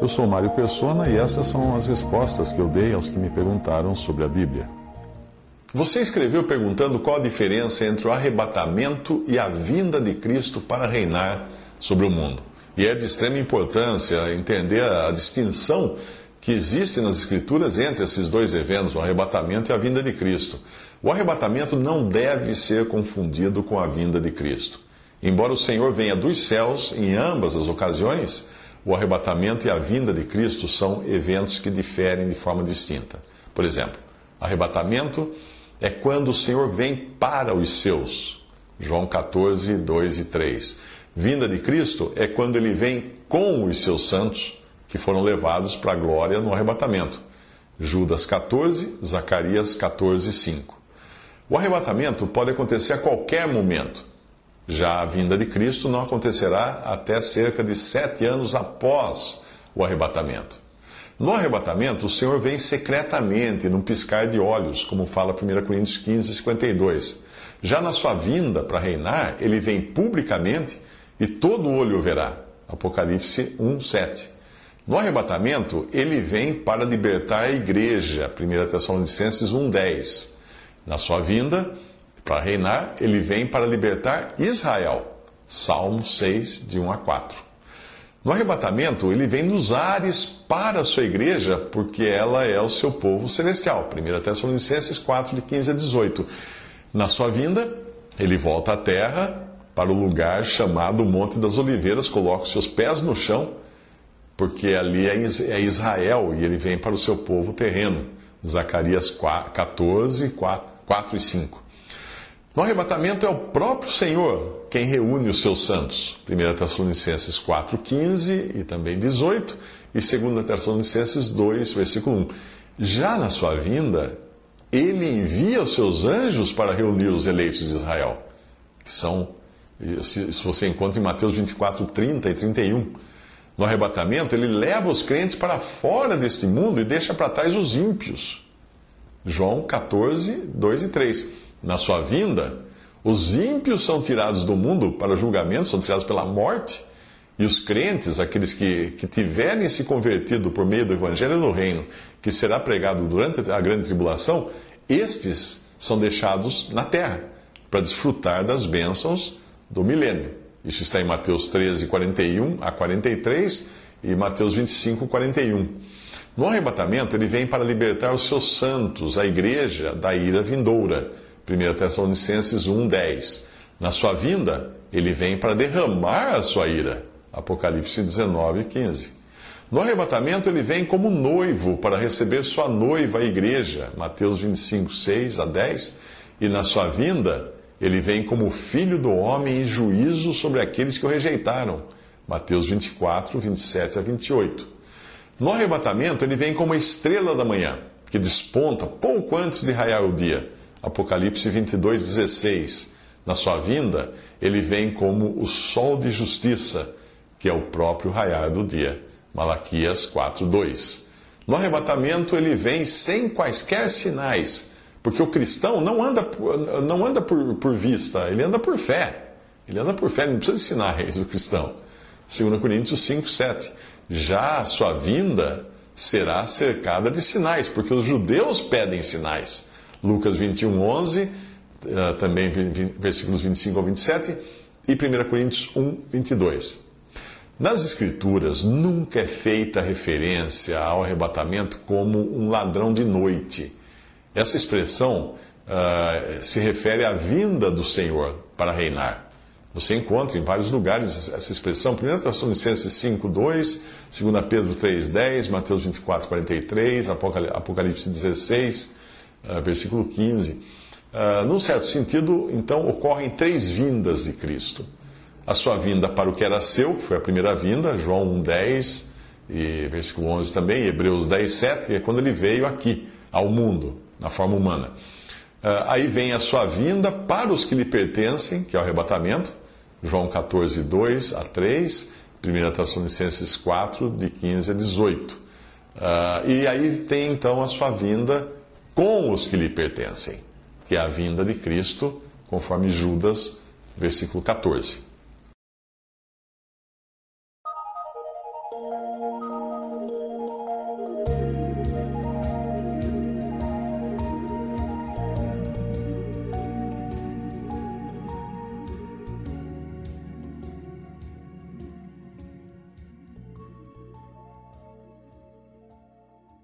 Eu sou Mário Persona e essas são as respostas que eu dei aos que me perguntaram sobre a Bíblia. Você escreveu perguntando qual a diferença entre o arrebatamento e a vinda de Cristo para reinar sobre o mundo. E é de extrema importância entender a distinção que existe nas Escrituras entre esses dois eventos, o arrebatamento e a vinda de Cristo. O arrebatamento não deve ser confundido com a vinda de Cristo. Embora o Senhor venha dos céus em ambas as ocasiões, o arrebatamento e a vinda de Cristo são eventos que diferem de forma distinta. Por exemplo, arrebatamento é quando o Senhor vem para os seus. João 14, 2 e 3. Vinda de Cristo é quando ele vem com os seus santos que foram levados para a glória no arrebatamento. Judas 14, Zacarias 14, 5. O arrebatamento pode acontecer a qualquer momento. Já a vinda de Cristo não acontecerá até cerca de sete anos após o arrebatamento. No arrebatamento, o Senhor vem secretamente, num piscar de olhos, como fala 1 Coríntios 15, 52. Já na sua vinda para reinar, ele vem publicamente e todo olho o verá. Apocalipse 1, 7. No arrebatamento, ele vem para libertar a igreja, 1 Tessalonicenses 1,10. Na sua vinda, para reinar, ele vem para libertar Israel, Salmo 6, de 1 a 4. No arrebatamento, ele vem nos ares para a sua igreja, porque ela é o seu povo celestial, 1 Tessalonicenses 4, de 15 a 18. Na sua vinda, ele volta à terra, para o lugar chamado Monte das Oliveiras, coloca os seus pés no chão porque ali é, é Israel e ele vem para o seu povo terreno. Zacarias 14, 4 e 5. No arrebatamento é o próprio Senhor quem reúne os seus santos. 1 Tessalonicenses 4, 15 e também 18, e 2 Tessalonicenses 2, versículo 1. Já na sua vinda, ele envia os seus anjos para reunir os eleitos de Israel, que são, se você encontra em Mateus 24, 30 e 31. No arrebatamento, ele leva os crentes para fora deste mundo e deixa para trás os ímpios. João 14, 2 e 3. Na sua vinda, os ímpios são tirados do mundo para julgamento, são tirados pela morte, e os crentes, aqueles que, que tiverem se convertido por meio do Evangelho do Reino, que será pregado durante a grande tribulação, estes são deixados na terra para desfrutar das bênçãos do milênio. Isso está em Mateus 13, 41 a 43 e Mateus 25, 41. No arrebatamento, ele vem para libertar os seus santos, a igreja, da ira vindoura. 1 Tessalonicenses 1, 10. Na sua vinda, ele vem para derramar a sua ira. Apocalipse 19, 15. No arrebatamento, ele vem como noivo para receber sua noiva, a igreja. Mateus 25, 6 a 10. E na sua vinda, ele vem como filho do homem em juízo sobre aqueles que o rejeitaram. Mateus 24, 27 a 28. No arrebatamento, ele vem como a estrela da manhã, que desponta pouco antes de raiar o dia. Apocalipse 22, 16. Na sua vinda, ele vem como o sol de justiça, que é o próprio raiar do dia. Malaquias 4, 2. No arrebatamento, ele vem sem quaisquer sinais porque o cristão não anda, não anda por, por vista, ele anda por fé. Ele anda por fé, não precisa de sinais do cristão. 2 Coríntios 5, 7. Já a sua vinda será cercada de sinais, porque os judeus pedem sinais. Lucas 21, 11, eh, também versículos 25 ao 27, e 1 Coríntios 1, 22. Nas Escrituras, nunca é feita referência ao arrebatamento como um ladrão de noite essa expressão uh, se refere à vinda do Senhor para reinar. Você encontra em vários lugares essa expressão. 1 Tessalonicenses 5, 2, 2 Pedro 3, 10, Mateus 24, 43, Apocalipse 16, uh, versículo 15. Uh, num certo sentido, então, ocorrem três vindas de Cristo. A sua vinda para o que era seu, que foi a primeira vinda, João 1, 10, e versículo 11 também, Hebreus 10, 7, que é quando ele veio aqui, ao mundo na forma humana. Uh, aí vem a sua vinda para os que lhe pertencem, que é o arrebatamento, João 14, 2 a 3, 1 Tessalonicenses 4, de 15 a 18. Uh, ah, e aí tem então a sua vinda com os que lhe pertencem, que é a vinda de Cristo, conforme Judas, versículo 14. Música